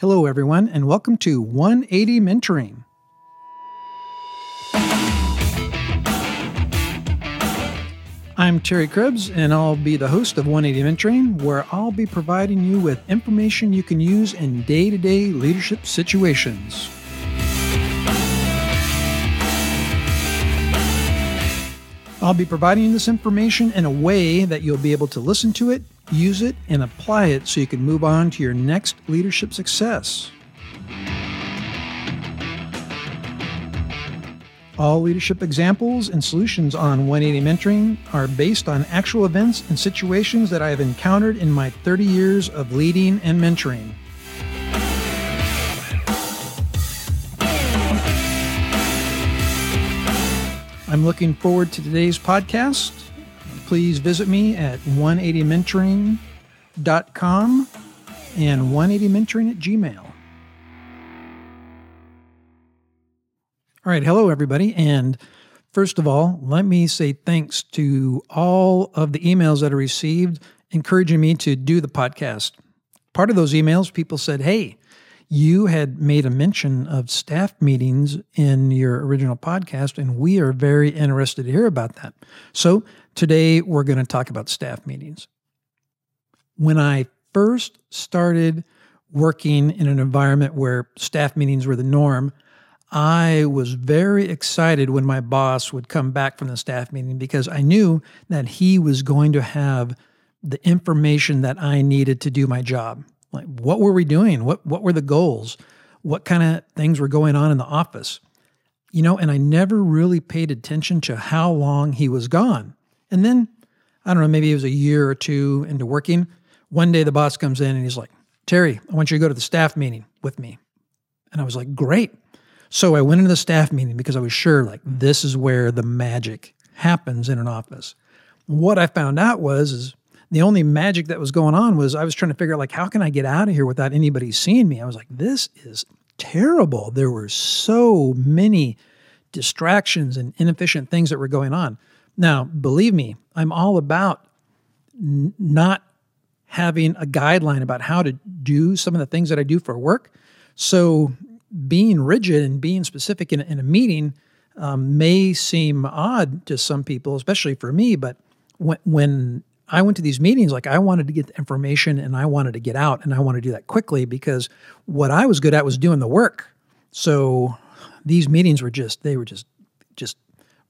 Hello, everyone, and welcome to 180 Mentoring. I'm Terry Krebs, and I'll be the host of 180 Mentoring, where I'll be providing you with information you can use in day to day leadership situations. I'll be providing this information in a way that you'll be able to listen to it, use it, and apply it so you can move on to your next leadership success. All leadership examples and solutions on 180 Mentoring are based on actual events and situations that I have encountered in my 30 years of leading and mentoring. I'm looking forward to today's podcast. Please visit me at 180mentoring.com and 180mentoring at gmail. All right. Hello, everybody. And first of all, let me say thanks to all of the emails that I received encouraging me to do the podcast. Part of those emails, people said, Hey, you had made a mention of staff meetings in your original podcast, and we are very interested to hear about that. So today we're going to talk about staff meetings. When I first started working in an environment where staff meetings were the norm, I was very excited when my boss would come back from the staff meeting because I knew that he was going to have the information that I needed to do my job. Like, what were we doing? What, what were the goals? What kind of things were going on in the office? You know, and I never really paid attention to how long he was gone. And then, I don't know, maybe it was a year or two into working. One day the boss comes in and he's like, Terry, I want you to go to the staff meeting with me. And I was like, great. So I went into the staff meeting because I was sure like this is where the magic happens in an office. What I found out was is the only magic that was going on was I was trying to figure out like how can I get out of here without anybody seeing me? I was like this is terrible. There were so many distractions and inefficient things that were going on. Now, believe me, I'm all about n- not having a guideline about how to do some of the things that I do for work. So being rigid and being specific in, in a meeting um, may seem odd to some people, especially for me. But when, when I went to these meetings, like I wanted to get the information and I wanted to get out and I wanted to do that quickly because what I was good at was doing the work. So these meetings were just, they were just, just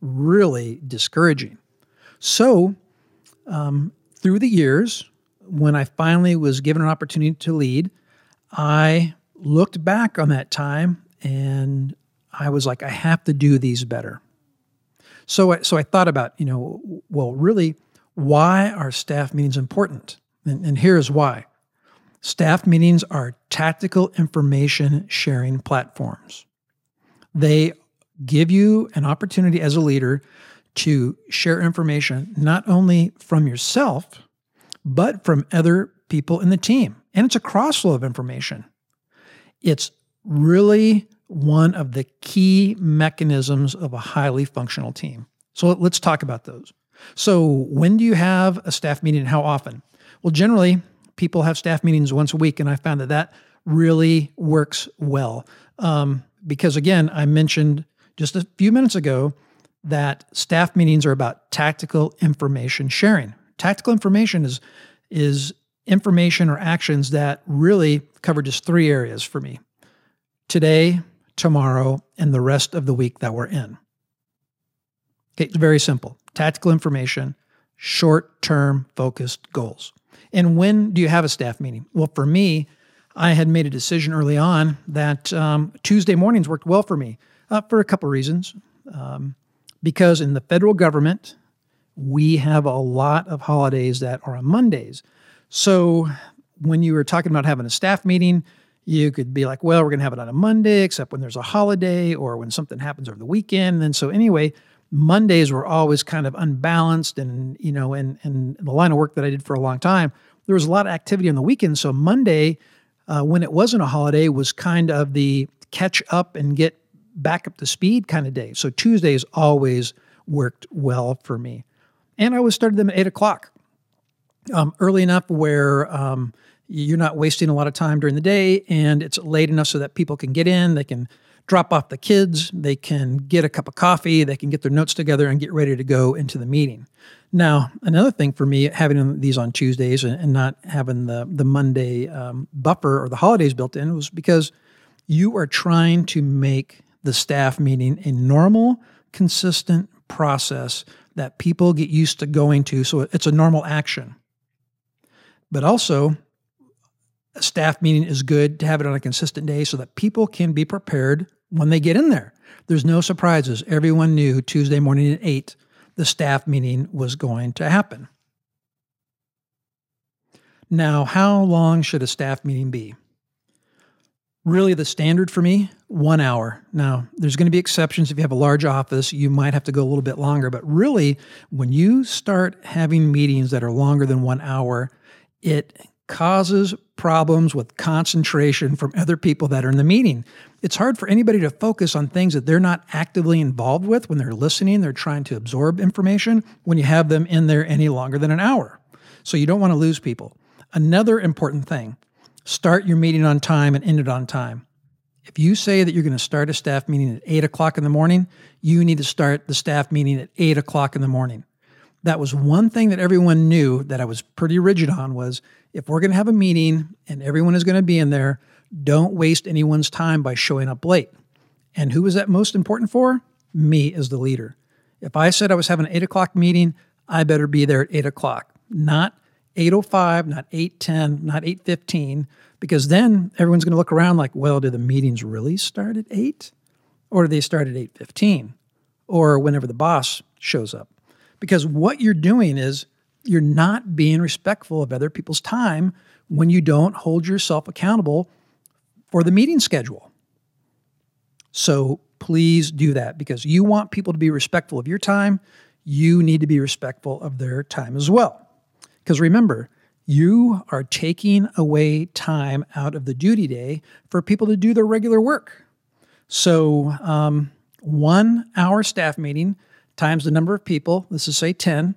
really discouraging. So um, through the years, when I finally was given an opportunity to lead, I looked back on that time and I was like, I have to do these better. So I, so I thought about, you know, well, really, why are staff meetings important? And, and here's why. Staff meetings are tactical information sharing platforms. They give you an opportunity as a leader to share information not only from yourself, but from other people in the team. And it's a crossflow of information. It's really one of the key mechanisms of a highly functional team. So let's talk about those. So, when do you have a staff meeting and how often? Well, generally, people have staff meetings once a week, and I found that that really works well. Um, because again, I mentioned just a few minutes ago that staff meetings are about tactical information sharing. Tactical information is is information or actions that really cover just three areas for me today, tomorrow, and the rest of the week that we're in. Okay, it's very simple tactical information, short term focused goals. And when do you have a staff meeting? Well, for me, I had made a decision early on that um, Tuesday mornings worked well for me uh, for a couple of reasons. Um, because in the federal government, we have a lot of holidays that are on Mondays. So when you were talking about having a staff meeting, you could be like, well, we're going to have it on a Monday, except when there's a holiday or when something happens over the weekend. And so, anyway, Mondays were always kind of unbalanced. And, you know, in, in the line of work that I did for a long time, there was a lot of activity on the weekend. So, Monday, uh, when it wasn't a holiday, was kind of the catch up and get back up to speed kind of day. So, Tuesdays always worked well for me. And I always started them at eight o'clock, um, early enough where, um, you're not wasting a lot of time during the day and it's late enough so that people can get in, they can drop off the kids, they can get a cup of coffee, they can get their notes together and get ready to go into the meeting. Now, another thing for me, having these on Tuesdays and, and not having the the Monday um, buffer or the holidays built in was because you are trying to make the staff meeting a normal, consistent process that people get used to going to. So it's a normal action. But also, a staff meeting is good to have it on a consistent day so that people can be prepared when they get in there. There's no surprises. Everyone knew Tuesday morning at 8 the staff meeting was going to happen. Now, how long should a staff meeting be? Really, the standard for me, one hour. Now, there's going to be exceptions. If you have a large office, you might have to go a little bit longer. But really, when you start having meetings that are longer than one hour, it causes problems with concentration from other people that are in the meeting. It's hard for anybody to focus on things that they're not actively involved with when they're listening, they're trying to absorb information when you have them in there any longer than an hour. So you don't want to lose people. Another important thing start your meeting on time and end it on time. If you say that you're going to start a staff meeting at 8 o'clock in the morning, you need to start the staff meeting at 8 o'clock in the morning. That was one thing that everyone knew that I was pretty rigid on was if we're going to have a meeting and everyone is going to be in there, don't waste anyone's time by showing up late. And who was that most important for? Me as the leader. If I said I was having an eight o'clock meeting, I better be there at eight o'clock, not 805, not 810, not 815, because then everyone's going to look around like, well, do the meetings really start at 8? Or do they start at 815? Or whenever the boss shows up. Because what you're doing is you're not being respectful of other people's time when you don't hold yourself accountable for the meeting schedule. So please do that because you want people to be respectful of your time. You need to be respectful of their time as well. Because remember, you are taking away time out of the duty day for people to do their regular work. So, um, one hour staff meeting times the number of people, this is say 10,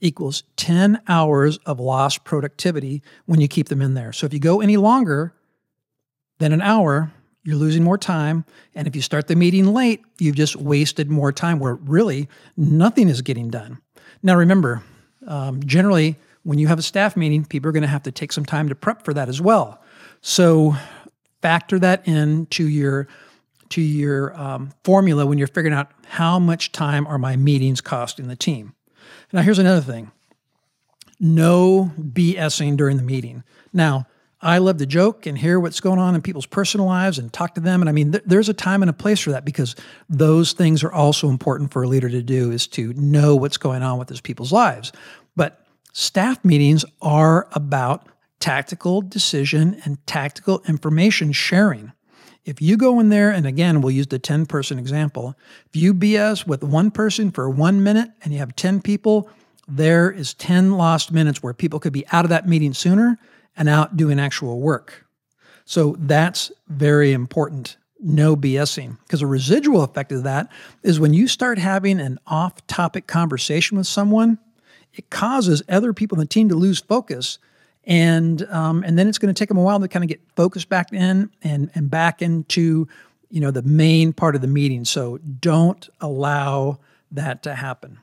equals 10 hours of lost productivity when you keep them in there. So if you go any longer than an hour, you're losing more time. And if you start the meeting late, you've just wasted more time where really nothing is getting done. Now, remember, um, generally, when you have a staff meeting, people are going to have to take some time to prep for that as well. So factor that into your to your um, formula when you're figuring out how much time are my meetings costing the team. Now, here's another thing no BSing during the meeting. Now, I love to joke and hear what's going on in people's personal lives and talk to them. And I mean, th- there's a time and a place for that because those things are also important for a leader to do is to know what's going on with those people's lives. But staff meetings are about tactical decision and tactical information sharing. If you go in there, and again, we'll use the 10 person example, if you BS with one person for one minute and you have 10 people, there is 10 lost minutes where people could be out of that meeting sooner and out doing actual work. So that's very important. No BSing. Because a residual effect of that is when you start having an off topic conversation with someone, it causes other people in the team to lose focus and um, and then it's going to take them a while to kind of get focused back in and and back into you know the main part of the meeting. So don't allow that to happen.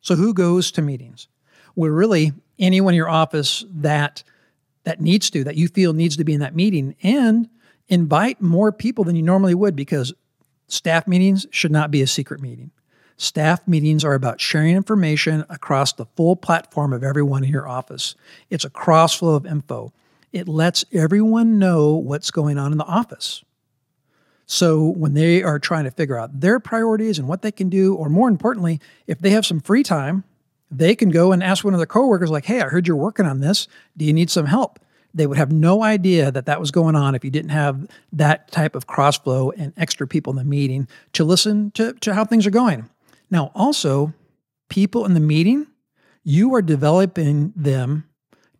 So who goes to meetings? Well, really anyone in your office that that needs to that you feel needs to be in that meeting and invite more people than you normally would because staff meetings should not be a secret meeting. Staff meetings are about sharing information across the full platform of everyone in your office. It's a cross flow of info. It lets everyone know what's going on in the office. So when they are trying to figure out their priorities and what they can do, or more importantly, if they have some free time, they can go and ask one of their coworkers, like, hey, I heard you're working on this. Do you need some help? They would have no idea that that was going on if you didn't have that type of cross flow and extra people in the meeting to listen to, to how things are going. Now, also, people in the meeting, you are developing them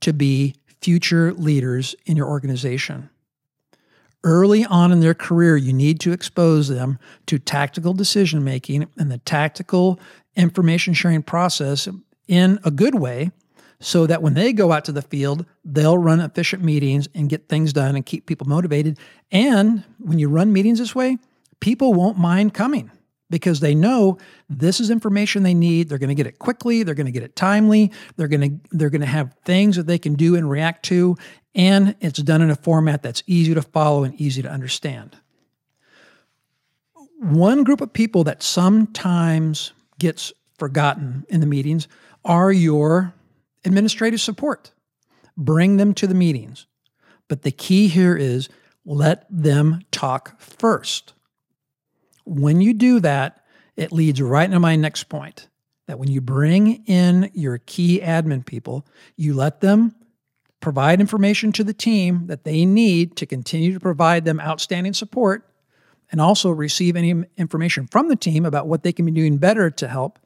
to be future leaders in your organization. Early on in their career, you need to expose them to tactical decision making and the tactical information sharing process in a good way so that when they go out to the field, they'll run efficient meetings and get things done and keep people motivated. And when you run meetings this way, people won't mind coming because they know this is information they need. They're going to get it quickly, they're going to get it timely, they're going to they're going to have things that they can do and react to, and it's done in a format that's easy to follow and easy to understand. One group of people that sometimes gets forgotten in the meetings are your administrative support. Bring them to the meetings. But the key here is let them talk first. When you do that, it leads right into my next point that when you bring in your key admin people, you let them provide information to the team that they need to continue to provide them outstanding support and also receive any information from the team about what they can be doing better to help.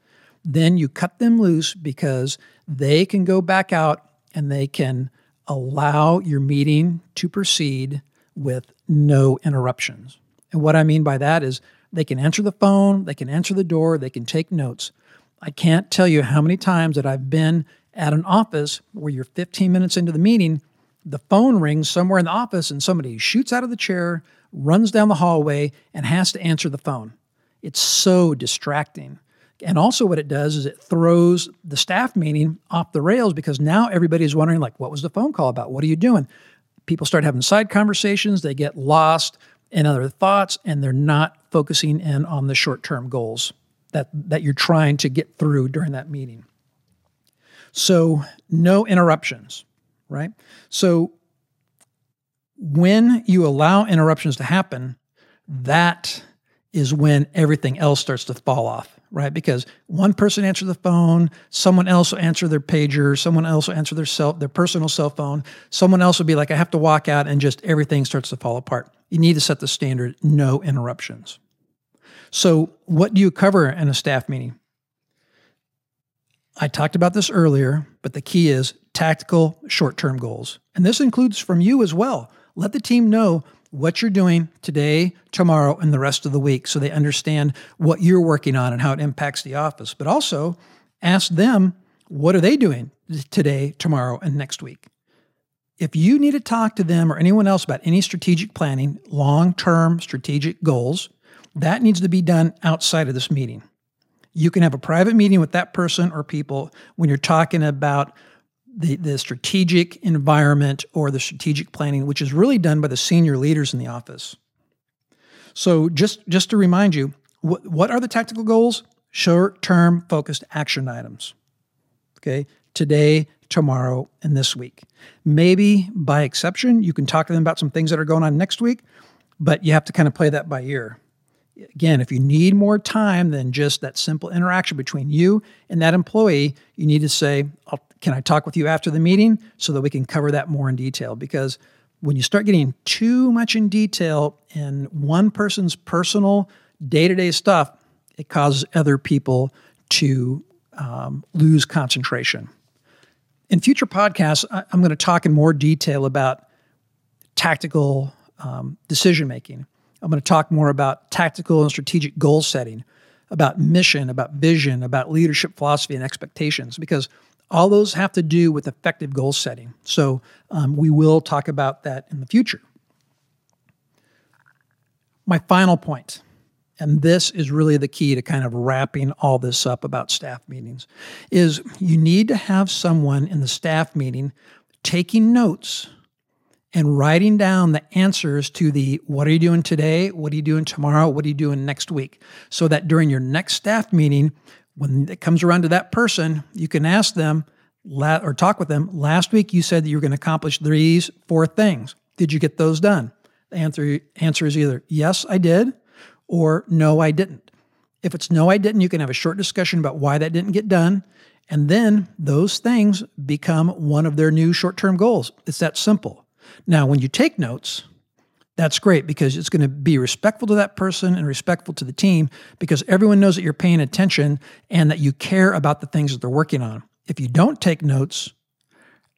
Then you cut them loose because they can go back out and they can allow your meeting to proceed with no interruptions. And what I mean by that is they can answer the phone, they can answer the door, they can take notes. I can't tell you how many times that I've been at an office where you're 15 minutes into the meeting, the phone rings somewhere in the office and somebody shoots out of the chair, runs down the hallway, and has to answer the phone. It's so distracting. And also, what it does is it throws the staff meeting off the rails because now everybody's wondering, like, what was the phone call about? What are you doing? People start having side conversations, they get lost in other thoughts, and they're not focusing in on the short term goals that, that you're trying to get through during that meeting. So, no interruptions, right? So, when you allow interruptions to happen, that is when everything else starts to fall off, right? Because one person answers the phone, someone else will answer their pager, someone else will answer their cell, their personal cell phone, someone else will be like, I have to walk out, and just everything starts to fall apart. You need to set the standard, no interruptions. So, what do you cover in a staff meeting? I talked about this earlier, but the key is tactical short term goals. And this includes from you as well. Let the team know what you're doing today, tomorrow, and the rest of the week so they understand what you're working on and how it impacts the office. But also ask them, what are they doing today, tomorrow, and next week? If you need to talk to them or anyone else about any strategic planning, long term strategic goals, that needs to be done outside of this meeting. You can have a private meeting with that person or people when you're talking about the, the strategic environment or the strategic planning, which is really done by the senior leaders in the office. So just, just to remind you, what, what are the tactical goals? Short-term focused action items. Okay, today, tomorrow, and this week. Maybe by exception, you can talk to them about some things that are going on next week, but you have to kind of play that by ear again, if you need more time than just that simple interaction between you and that employee, you need to say, Can I talk with you after the meeting so that we can cover that more in detail? Because when you start getting too much in detail in one person's personal day to day stuff, it causes other people to um, lose concentration. In future podcasts, I'm going to talk in more detail about tactical um, decision making I'm going to talk more about tactical and strategic goal setting, about mission, about vision, about leadership philosophy and expectations, because all those have to do with effective goal setting. So um, we will talk about that in the future. My final point, and this is really the key to kind of wrapping all this up about staff meetings, is you need to have someone in the staff meeting taking notes and writing down the answers to the what are you doing today? What are you doing tomorrow? What are you doing next week? So that during your next staff meeting, when it comes around to that person, you can ask them or talk with them. Last week, you said that you were going to accomplish these four things. Did you get those done? The answer, answer is either yes, I did, or no, I didn't. If it's no, I didn't, you can have a short discussion about why that didn't get done. And then those things become one of their new short term goals. It's that simple. Now, when you take notes, that's great because it's going to be respectful to that person and respectful to the team because everyone knows that you're paying attention and that you care about the things that they're working on. If you don't take notes,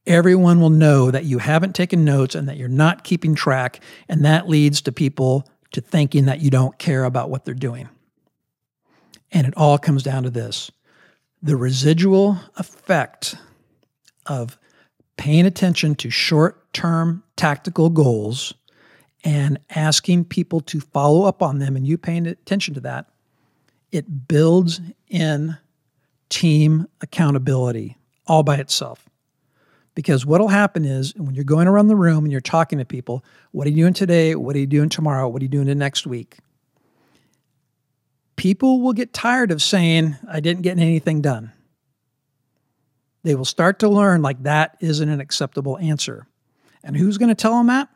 everyone will know that you haven't taken notes and that you're not keeping track. And that leads to people to thinking that you don't care about what they're doing. And it all comes down to this the residual effect of paying attention to short term tactical goals and asking people to follow up on them and you paying attention to that, it builds in team accountability all by itself. Because what'll happen is when you're going around the room and you're talking to people, what are you doing today? What are you doing tomorrow? What are you doing the next week? People will get tired of saying, I didn't get anything done. They will start to learn like that isn't an acceptable answer. And who's going to tell them that?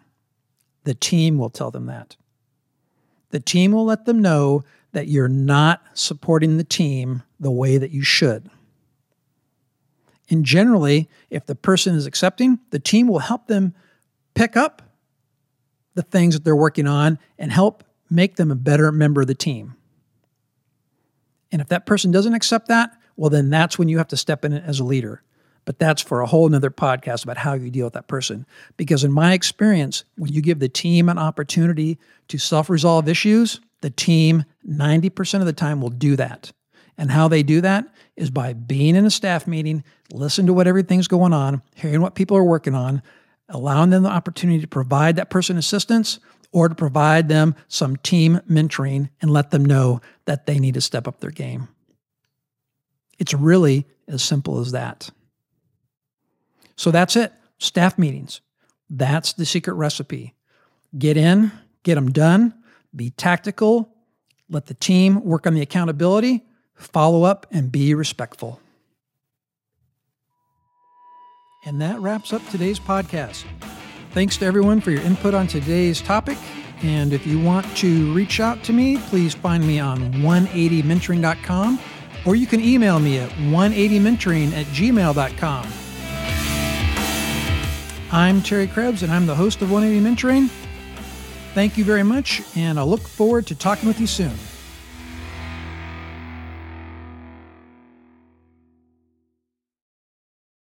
The team will tell them that. The team will let them know that you're not supporting the team the way that you should. And generally, if the person is accepting, the team will help them pick up the things that they're working on and help make them a better member of the team. And if that person doesn't accept that, well, then that's when you have to step in as a leader. But that's for a whole nother podcast about how you deal with that person. Because in my experience, when you give the team an opportunity to self resolve issues, the team 90% of the time will do that. And how they do that is by being in a staff meeting, listen to what everything's going on, hearing what people are working on, allowing them the opportunity to provide that person assistance or to provide them some team mentoring and let them know that they need to step up their game. It's really as simple as that. So that's it. Staff meetings. That's the secret recipe. Get in, get them done, be tactical, let the team work on the accountability, follow up, and be respectful. And that wraps up today's podcast. Thanks to everyone for your input on today's topic. And if you want to reach out to me, please find me on 180mentoring.com or you can email me at 180mentoring at gmail.com. I'm Terry Krebs, and I'm the host of 180 Mentoring. Thank you very much, and I look forward to talking with you soon.